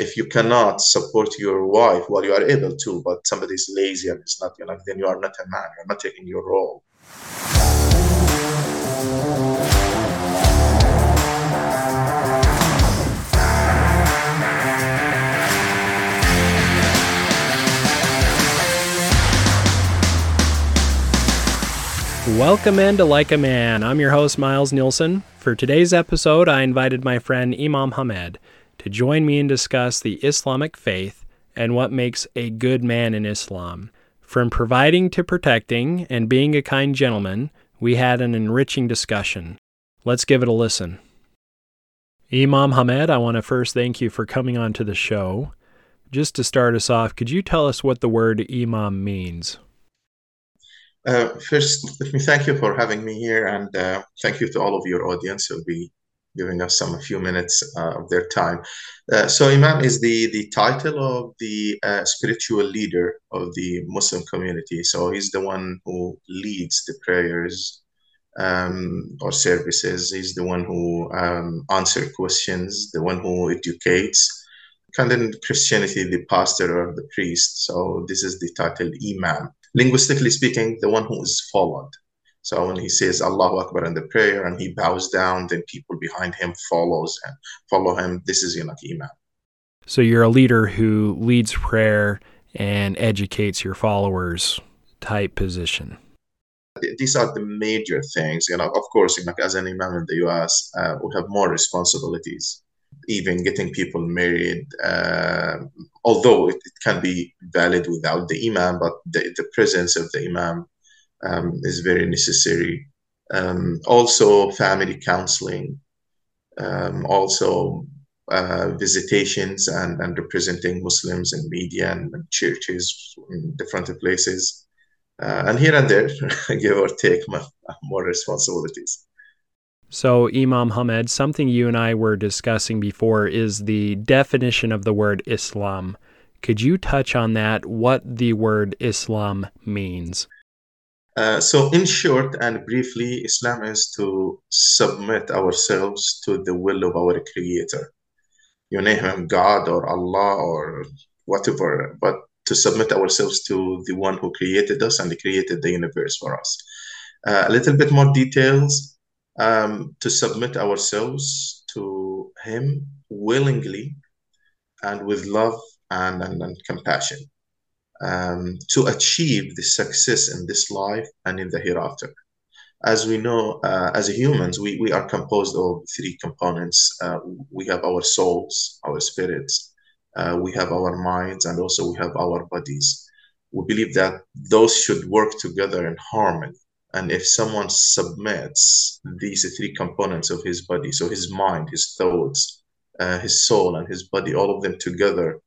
if you cannot support your wife while you are able to, but somebody is lazy and it's not, you then you are not a man. You're not taking your role. Welcome into Like a Man. I'm your host, Miles Nielsen. For today's episode, I invited my friend Imam Hamed to join me and discuss the Islamic faith and what makes a good man in Islam. From providing to protecting and being a kind gentleman, we had an enriching discussion. Let's give it a listen. Imam Hamed, I want to first thank you for coming on to the show. Just to start us off, could you tell us what the word Imam means? Uh, first, let me thank you for having me here, and uh, thank you to all of your audience who'll be giving us some a few minutes uh, of their time. Uh, so Imam is the the title of the uh, spiritual leader of the Muslim community. So he's the one who leads the prayers um, or services. He's the one who um, answers questions, the one who educates. Kind of in Christianity, the pastor or the priest. So this is the title Imam. Linguistically speaking, the one who is followed. So when he says Allahu Akbar in the prayer and he bows down, then people behind him follows and follow him. This is Yunak Imam. So you're a leader who leads prayer and educates your followers type position. These are the major things. You know, of course, you know, as an imam in the U.S., uh, we have more responsibilities. Even getting people married, uh, although it, it, can be valid without the imam, but the, the presence of the imam um, is very necessary. Um, also, family counseling, um, also uh, visitations and, and representing Muslims in media and, churches in different places. Uh, and here and there, give or take, more, responsibilities. So, Imam Hamed, something you and I were discussing before is the definition of the word Islam. Could you touch on that, what the word Islam means? Uh, so, in short and briefly, Islam is to submit ourselves to the will of our Creator. You name Him God or Allah or whatever, but to submit ourselves to the one who created us and created the universe for us. Uh, a little bit more details um, to submit ourselves to Him willingly and with love and, and, and compassion um, to achieve the success in this life and in the hereafter. As we know, uh, as humans, we, we are composed of three components. Uh, we have our souls, our spirits, uh, we have our minds, and also we have our bodies. We believe that those should work together in harmony. And if someone submits these three components of his body, so his mind, his thoughts, uh, his soul, and his body, all of them together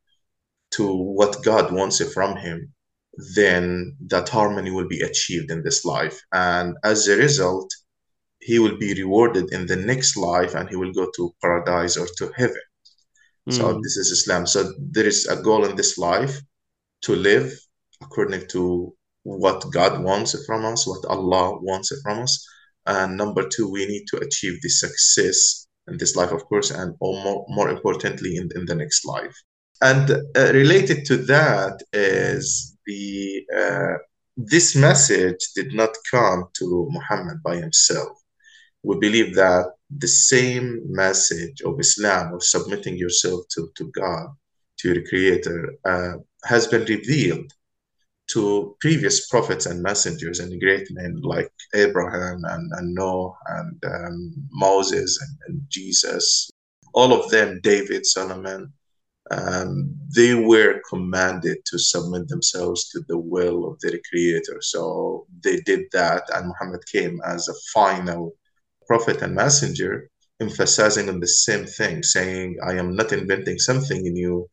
to what God wants from him, then that harmony will be achieved in this life. And as a result, he will be rewarded in the next life and he will go to paradise or to heaven. Mm. So hmm. this is Islam. So there is a goal in this life to live according to what God wants from us, what Allah wants from us. And number two, we need to achieve the success in this life, of course, and more, more importantly, in, in the next life. And uh, related to that is the uh, this message did not come to Muhammad by himself. We believe that the same message of Islam, of submitting yourself to, to God, to your Creator, uh, has been revealed to previous prophets and messengers and great men like Abraham and, and Noah and um, Moses and, and Jesus, all of them, David, Solomon, um, they were commanded to submit themselves to the will of their creator. So they did that, and Muhammad came as a final prophet and messenger, emphasizing on the same thing, saying, I am not inventing something new,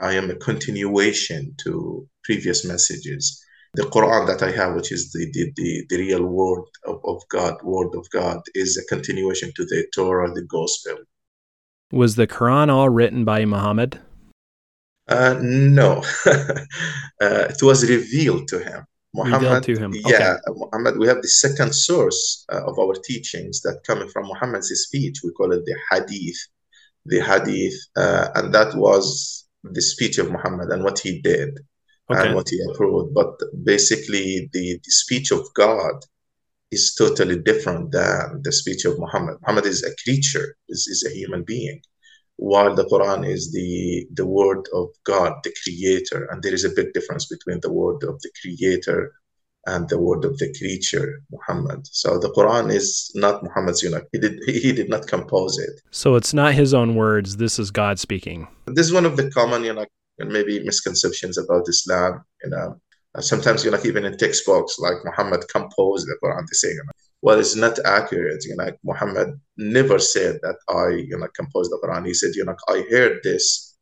I am a continuation to previous messages. The Quran that I have, which is the, the, the, the real word of, of God, word of God, is a continuation to the Torah, the Gospel. Was the Quran all written by Muhammad? Uh, no, uh, it was revealed to him. Muhammad, to him. Yeah, Muhammad. We have the second source uh, of our teachings that coming from Muhammad's speech. We call it the Hadith, the Hadith, uh, and that was the speech of Muhammad and what he did Okay. and what he approved. But basically, the, the speech of God is totally different than the speech of Muhammad. Muhammad is a creature, is, is a human being, while the Quran is the, the word of God, the creator. And there is a big difference between the word of the creator and the word of the creature, Muhammad. So the Quran is not Muhammad's, you know, he did, he did not compose it. So it's not his own words. This is God speaking. This is one of the common, you know, maybe misconceptions about Islam, you know, sometimes you know, even in textbooks, like Muhammad composed the Quran. They say, you know, well, it's not accurate. You know, Muhammad never said that I, you know, composed the Quran. He said, you know, I heard this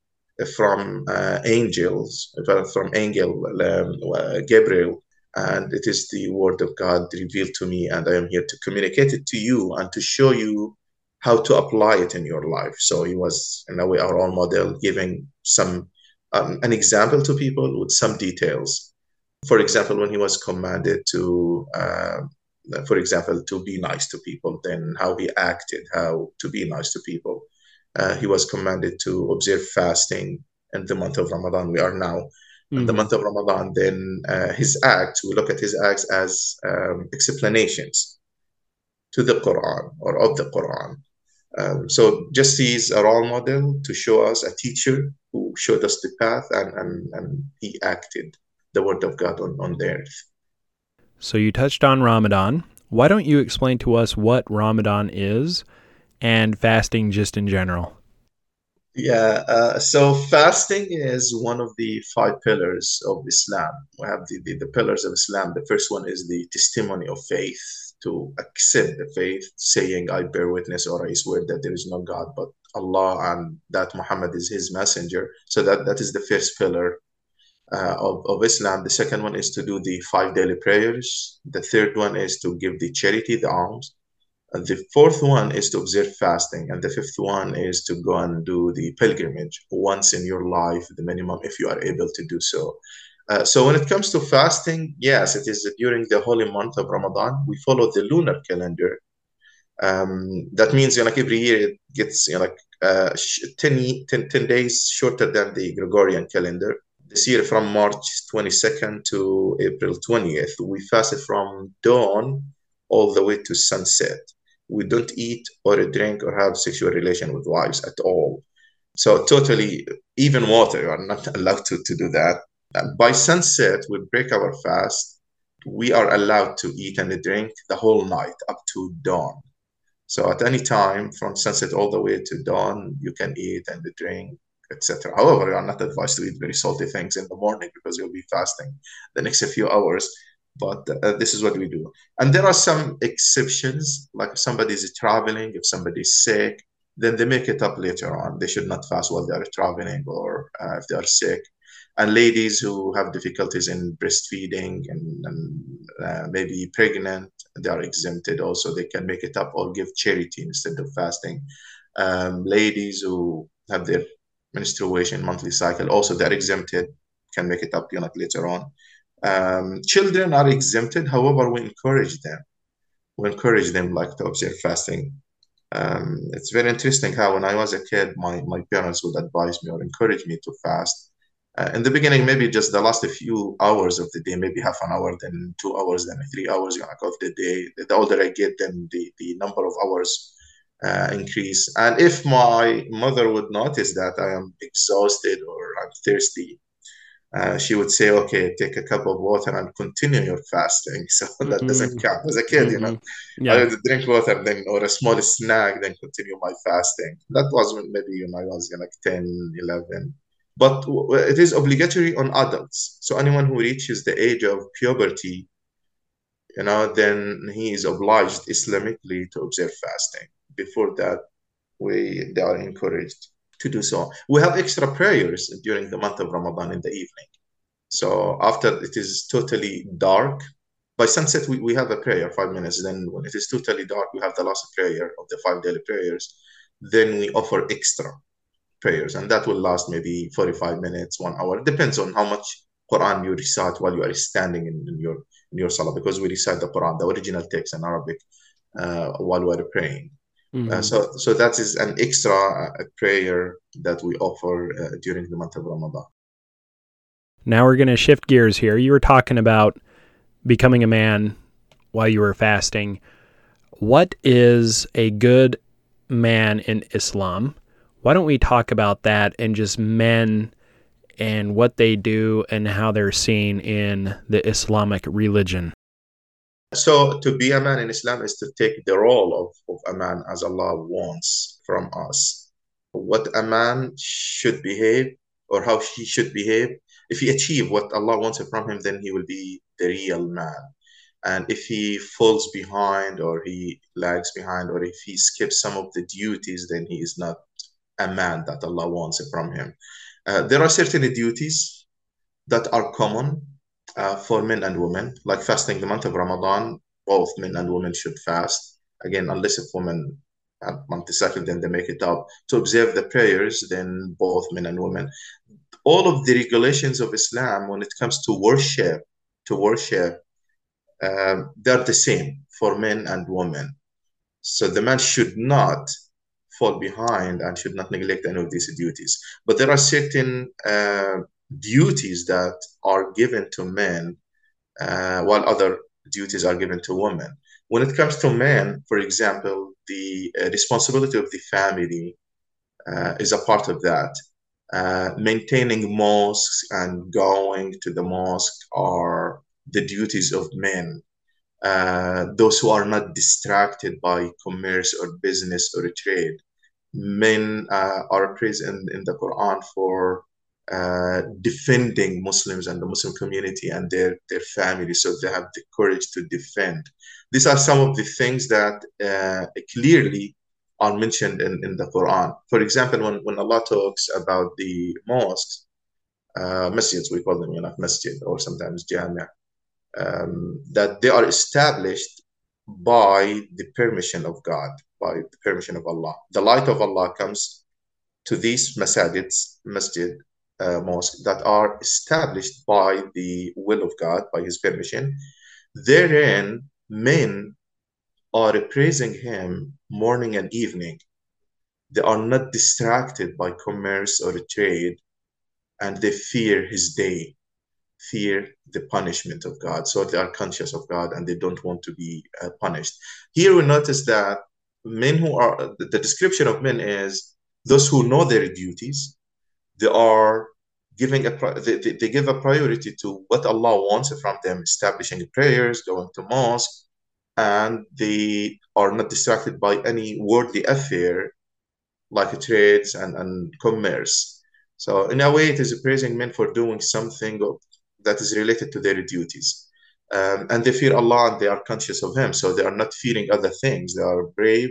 from uh, angels, from angel um, uh, Gabriel, and it is the word of God revealed to me, and I am here to communicate it to you and to show you how to apply it in your life. So he was, in a way, our role model, giving some um, an example to people with some details for example, when he was commanded to, uh, for example, to be nice to people, then how he acted, how to be nice to people. Uh, he was commanded to observe fasting in the month of Ramadan. We are now mm-hmm. in the month of Ramadan. Then uh, his acts, we look at his acts as um, explanations to the Quran or of the Quran. Um, so just he's a role model to show us a teacher who showed us the path and, and, and he acted the word of God on, on the earth. So you touched on Ramadan. Why don't you explain to us what Ramadan is and fasting just in general? Yeah, uh, so fasting is one of the five pillars of Islam. We have the, the, the pillars of Islam. The first one is the testimony of faith, to accept the faith, saying, I bear witness or I swear that there is no God but Allah and that Muhammad is his messenger. So that, that is the first pillar uh, of, of Islam. The second one is to do the five daily prayers. The third one is to give the charity, the alms. Uh, the fourth one is to observe fasting. And the fifth one is to go and do the pilgrimage once in your life, the minimum, if you are able to do so. Uh, so when it comes to fasting, yes, it is during the holy month of Ramadan. We follow the lunar calendar. Um, that means, you know, like every year it gets, you know, like uh, 10, 10, 10 days shorter than the Gregorian calendar this year from March 22nd to April 20th. We fasted from dawn all the way to sunset. We don't eat or drink or have sexual relation with wives at all. So totally, even water, you are not allowed to, to do that. By sunset, we break our fast. We are allowed to eat and drink the whole night up to dawn. So at any time from sunset all the way to dawn, you can eat and drink etc. However, you are not advised to eat very salty things in the morning because you'll be fasting the next few hours. But uh, this is what we do. And there are some exceptions, like if somebody is traveling, if somebody is sick, then they make it up later on. They should not fast while they are traveling or uh, if they are sick. And ladies who have difficulties in breastfeeding and, and uh, maybe pregnant, they are exempted also. They can make it up or give charity instead of fasting. Um, ladies who have their menstruation, monthly cycle. Also, they're exempted, can make it up know, later on. Um, children are exempted. However, we encourage them. We encourage them like to observe fasting. Um, it's very interesting how when I was a kid, my, my parents would advise me or encourage me to fast. Uh, in the beginning, maybe just the last few hours of the day, maybe half an hour, then two hours, then three hours of the day. The older I get, then the, the number of hours uh, increase. And if my mother would notice that I am exhausted or I'm thirsty, uh, she would say, "Okay, take a cup of water and continue your fasting." So that mm-hmm. doesn't count. As a kid, mm-hmm. you know, mm-hmm. yeah. I would drink water then or a small snack, then continue my fasting. That was when maybe when I was like 10, 11. But it is obligatory on adults. So anyone who reaches the age of puberty, you know, then he is obliged Islamically to observe fasting before that we they are encouraged to do so. We have extra prayers during the month of ramadan in the evening. So after it is totally dark. By sunset we, we have a prayer five minutes. Then when it is totally dark we have the last prayer of the five daily prayers. Then we offer extra prayers and that will last maybe 45 minutes one hour. It depends on how much quran you recite while you are standing in, in your in your salah because we recite the quran the original text in arabic uh, while we're praying Mm-hmm. Uh, so, so that is an extra uh, prayer that we offer uh, during the month of Ramadan. Now we're going to shift gears here. You were talking about becoming a man while you were fasting. What is a good man in Islam? Why don't we talk about that and just men and what they do and how they're seen in the Islamic religion? So, to be a man in Islam is to take the role of, of a man as Allah wants from us. What a man should behave or how he should behave. If he achieve what Allah wants from him, then he will be the real man. And if he falls behind or he lags behind or if he skips some of the duties, then he is not a man that Allah wants from him. Uh, there are certain duties that are common uh, for men and women, like fasting the month of Ramadan. Both men and women should fast. Again, unless if women have month cycle, then they make it up. To observe the prayers, then both men and women. All of the regulations of Islam, when it comes to worship, to worship, um, they're the same for men and women. So the man should not fall behind and should not neglect any of these duties. But there are certain uh, duties that are given to men uh, while other duties are given to women. When it comes to men, for example, the uh, responsibility of the family uh, is a part of that. Uh, maintaining mosques and going to the mosque are the duties of men. Uh, those who are not distracted by commerce or business or trade men uh, are praised in, in the Quran for uh, defending Muslims and the Muslim community and their, their families, so they have the courage to defend. These are some of the things that uh, clearly are mentioned in, in the Quran. For example, when, when Allah talks about the mosques, uh, masjids, we call them, you know, masjid or sometimes jami', um, that they are established by the permission of God by the permission of Allah. The light of Allah comes to these masajids, masjid, uh, mosque that are established by the will of God, by His permission. Therein, men are praising Him morning and evening. They are not distracted by commerce or trade, and they fear His day, fear the punishment of God. So they are conscious of God and they don't want to be uh, punished. Here we notice that men who are the description of men is those who know their duties they are giving a they, they give a priority to what allah wants from them establishing prayers going to mosque and they are not distracted by any worldly affair like trades and, and commerce so in a way it is praising men for doing something that is related to their duties um, and they fear Allah and they are conscious of Him. So they are not fearing other things. They are brave.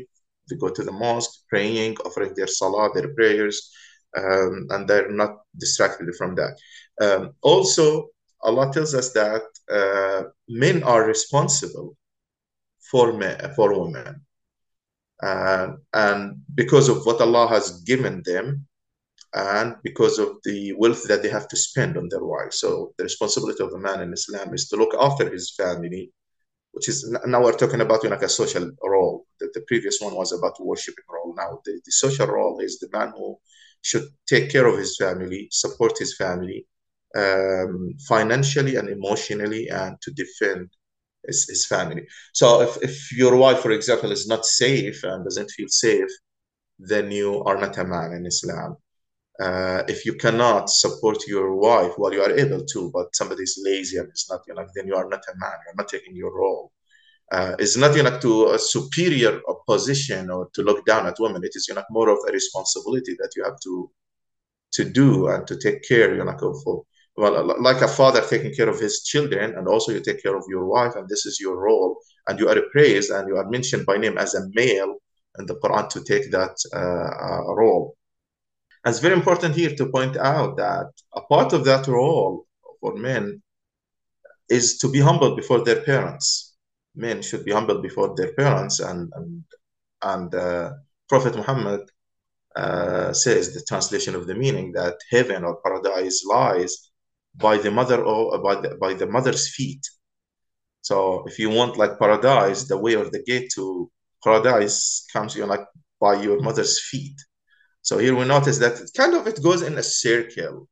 They go to the mosque, praying, offering their salah, their prayers, um, and they're not distracted from that. Um, also, Allah tells us that uh, men are responsible for men, for women, uh, and because of what Allah has given them, and because of the wealth that they have to spend on their wives. So the responsibility of a man in Islam is to look after his family, which is now we're talking about you know, like a social role. The, the previous one was about worshiping role. Now the, the social role is the man who should take care of his family, support his family, um, financially and emotionally, and to defend his, his family. So if, if your wife, for example, is not safe and doesn't feel safe, then you are not a man in Islam uh, if you cannot support your wife while you are able to, but somebody is lazy and it's not, you know, then you are not a man. You're not taking your role. Uh, it's not, you know, to a superior position or to look down at women. It is, you know, more of a responsibility that you have to to do and to take care, you know, of, well, like a father taking care of his children, and also you take care of your wife, and this is your role, and you are praised and you are mentioned by name as a male in the Quran to take that uh, uh role. And it's very important here to point out that a part of that role for men is to be humble before their parents. Men should be humble before their parents, and and and uh, Prophet Muhammad uh, says the translation of the meaning that heaven or paradise lies by the mother or by the, by the mother's feet. So if you want like paradise, the way or the gate to paradise comes, you like by your mother's feet. So here we notice that kind of it goes in a circle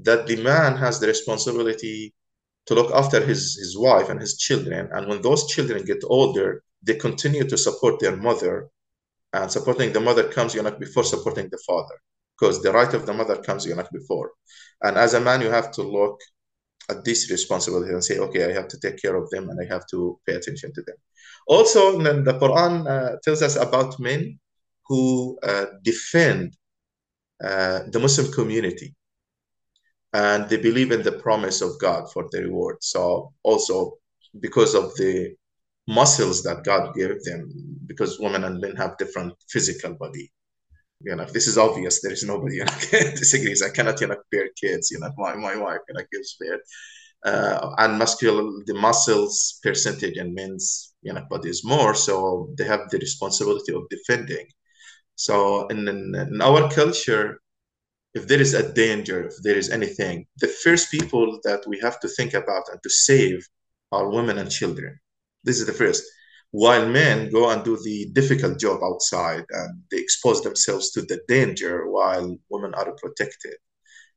that the man has the responsibility to look after his, his wife and his children. And when those children get older, they continue to support their mother. And supporting the mother comes, you know, before supporting the father, because the right of the mother comes, you know, before. And as a man, you have to look at this responsibility and say, okay, I have to take care of them and I have to pay attention to them. Also, then the Quran uh, tells us about men who uh, defend uh, the Muslim community and they believe in the promise of God for the reward. So also because of the muscles that God gave them, because women and men have different physical body. You know, this is obvious. There is nobody you know disagrees. I cannot you know bear kids. You know, my my wife you know gives birth. Uh, and muscular the muscles percentage in men's you know body is more, so they have the responsibility of defending. So in, in, in our culture, if there is a danger, if there is anything, the first people that we have to think about and to save are women and children. This is the first. While men go and do the difficult job outside and they expose themselves to the danger while women are protected.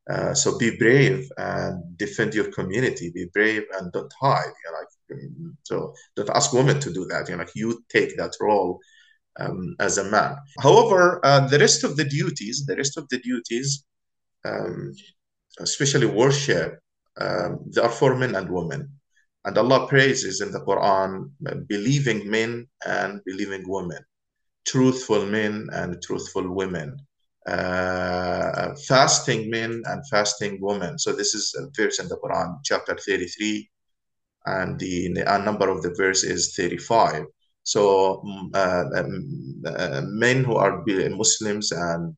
Uh, so be brave and defend your community. Be brave and don't hide. You know, like, so don't ask women to do that. You know, like you take that role um, as a man. However, uh, the rest of the duties, the rest of the duties, um, especially worship, um, they are for men and women. And Allah praises in the Quran uh, believing men and believing women, truthful men and truthful women, uh, fasting men and fasting women. So this is a verse in the Quran, chapter 33, and the, the number of the verse is 35. So mm, uh, um, uh, men who are Muslims and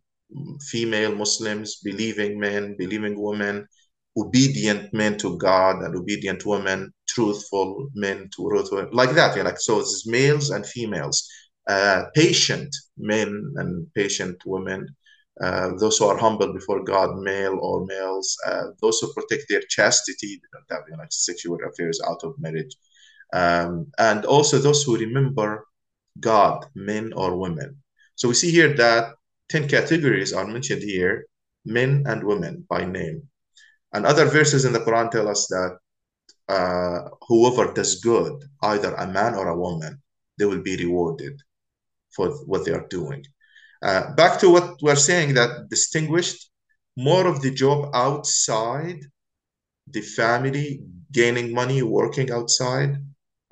female Muslims, believing men, believing women, obedient men to God and obedient women, truthful men to like that. You like so, it's males and females, uh, patient men and patient women, uh, those who are humble before God, male or males, uh, those who protect their chastity, they don't have you know, sexual affairs out of marriage, um, and also those who remember God, men or women. So we see here that 10 categories are mentioned here, men and women by name. And other verses in the Quran tell us that uh, whoever does good, either a man or a woman, they will be rewarded for what they are doing. Uh, back to what we're saying that distinguished more of the job outside the family, gaining money, working outside,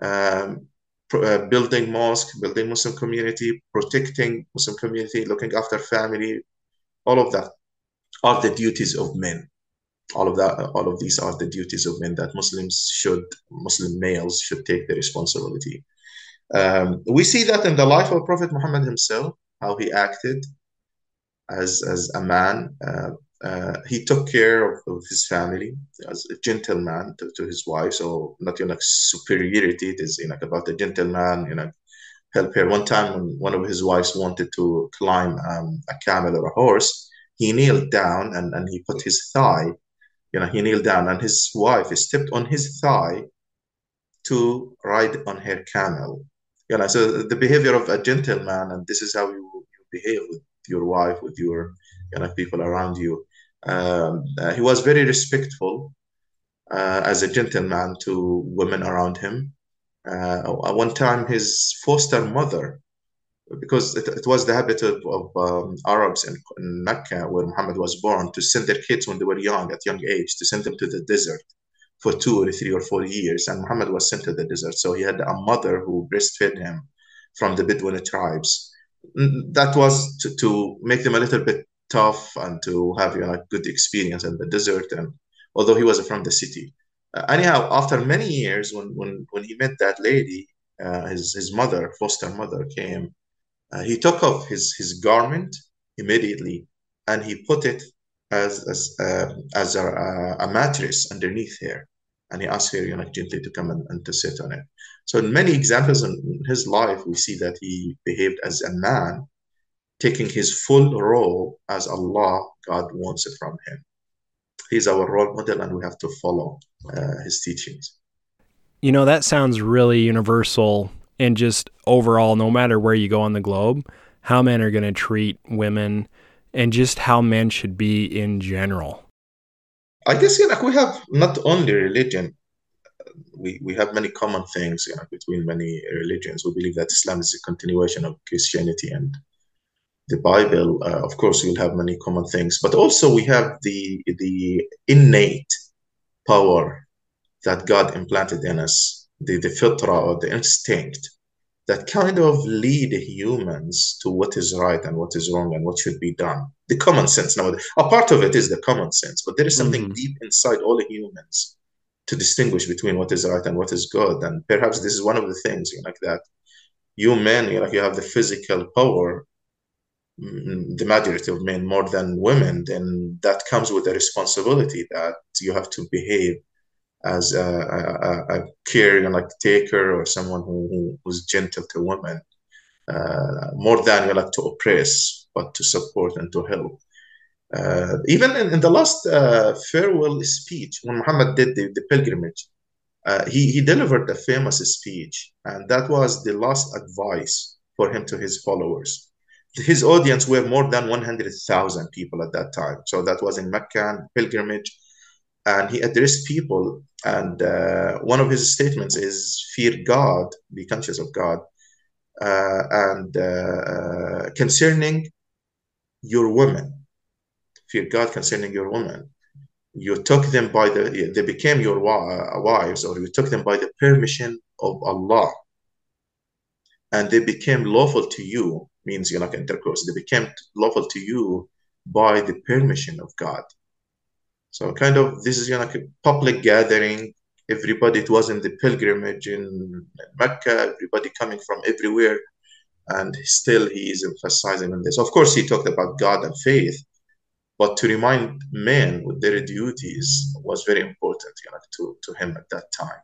um, uh, building mosque, building Muslim community, protecting Muslim community, looking after family, all of that are the duties of men. All of that, all of these are the duties of men that Muslims should, Muslim males should take the responsibility. Um, we see that in the life of Prophet Muhammad himself, how he acted as as a man, uh, uh, he took care of, of, his family as a gentleman to, to his wife. So not you know superiority. It is you know about a gentleman. You know, help her. One time when one of his wives wanted to climb um, a camel or a horse, he kneeled down and, and he put his thigh. You know, he kneeled down and his wife stepped on his thigh to ride on her camel. You know, so the behavior of a gentleman, and this is how you, you behave with your wife, with your you know, people around you. Um, uh, he was very respectful uh, as a gentleman to women around him. Uh, one time, his foster mother, because it, it was the habit of, of um, Arabs in, in, Mecca, where Muhammad was born, to send their kids when they were young, at young age, to send them to the desert for two or three or four years. And Muhammad was sent to the desert. So he had a mother who breastfed him from the Bedouin tribes. That was to, to make them a little bit tough and to have you know, a good experience in the desert. And although he was from the city, uh, anyhow, after many years, when when when he met that lady, uh, his his mother, foster mother, came. Uh, he took off his his garment immediately, and he put it as as uh, as a, a, mattress underneath her, and he asked her, you know, gently to come and, and to sit on it. So in many examples in his life, we see that he behaved as a man taking his full role as Allah, God wants it from him. He's our role model and we have to follow uh, his teachings. You know, that sounds really universal and just overall, no matter where you go on the globe, how men are going to treat women and just how men should be in general? I guess you know, we have not only religion, we, we have many common things you know, between many religions. We believe that Islam is a continuation of Christianity and the Bible. Uh, of course, we'll have many common things, but also we have the the innate power that God implanted in us, the, the fitra or the instinct that kind of lead humans to what is right and what is wrong and what should be done. The common sense. Now, a part of it is the common sense, but there is something mm-hmm. deep inside all humans to distinguish between what is right and what is good. And perhaps this is one of the things, you know, like that. You men, you know, you have the physical power, the majority of men more than women, then that comes with a responsibility that you have to behave as a, a, a caring like taker or someone who, who who's gentle to women. Uh, more than you like to oppress but to support and to help. Uh, even in, in, the last uh, farewell speech when muhammad did the, the pilgrimage uh, he, he delivered a famous speech and that was the last advice for him to his followers his audience were more than 100000 people at that time so that was in mecca pilgrimage and he addressed people. And uh, one of his statements is fear God, be conscious of God, uh, and uh, concerning your women, fear God concerning your women. You took them by the, they became your wives, or you took them by the permission of Allah. And they became lawful to you, means you're not intercourse. They became lawful to you by the permission of God. So kind of this is you know, like a public gathering. Everybody, it was in the pilgrimage in Mecca. Everybody coming from everywhere, and still he is emphasizing on this. Of course, he talked about God and faith, but to remind men with their duties was very important, you know, to to him at that time.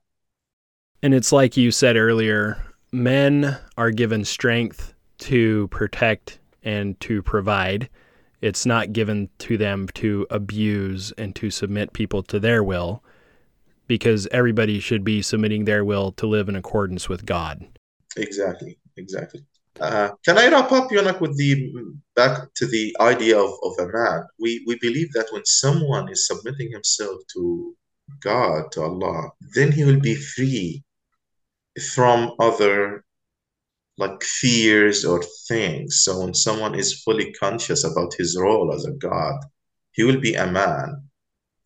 And it's like you said earlier, men are given strength to protect and to provide it's not given to them to abuse and to submit people to their will because everybody should be submitting their will to live in accordance with God. Exactly, exactly. Uh, can I wrap up, Yonak, with the back to the idea of, of a man? We we believe that when someone is submitting himself to God, to Allah, then he will be free from other like fears or things. So when someone is fully conscious about his role as a God, he will be a man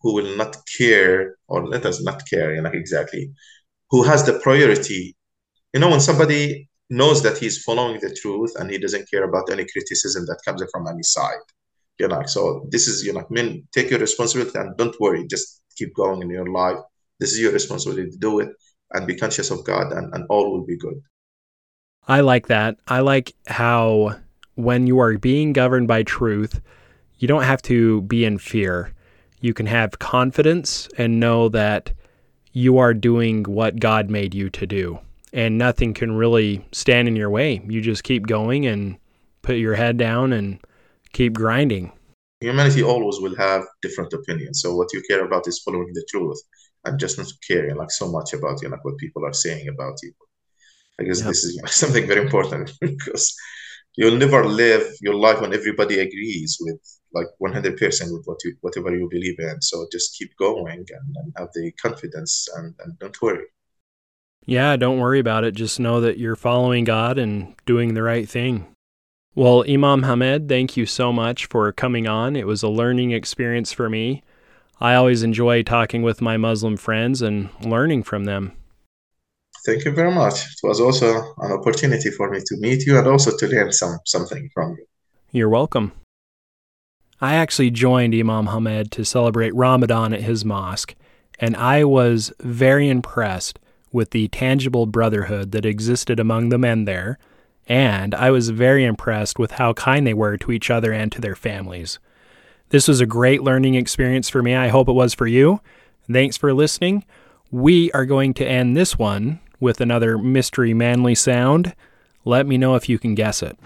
who will not care, or let us not care, you know, exactly, who has the priority. You know, when somebody knows that he's following the truth and he doesn't care about any criticism that comes from any side. You know, so this is, you know, men, take your responsibility and don't worry, just keep going in your life. This is your responsibility to do it and be conscious of God and, and all will be good. I like that. I like how when you are being governed by truth, you don't have to be in fear. You can have confidence and know that you are doing what God made you to do. And nothing can really stand in your way. You just keep going and put your head down and keep grinding. Humanity always will have different opinions. So what you care about is following the truth and just not caring like so much about you like what people are saying about you. I guess yep. this is something very important because you'll never live your life when everybody agrees with like 100% with what you whatever you believe in. So just keep going and, and have the confidence and, and don't worry. Yeah don't worry about it. Just know that you're following god and doing the right thing. Well imam hamed thank you so much for coming on. It was a learning experience for me. I always enjoy talking with my muslim friends and learning from them Thank you very much. It was also an opportunity for me to meet you and also to learn some something from you. You're welcome. I actually joined Imam Hamed to celebrate Ramadan at his mosque, and I was very impressed with the tangible brotherhood that existed among the men there, and I was very impressed with how kind they were to each other and to their families. This was a great learning experience for me. I hope it was for you. Thanks for listening. We are going to end this one with another mystery manly sound. Let me know if you can guess it.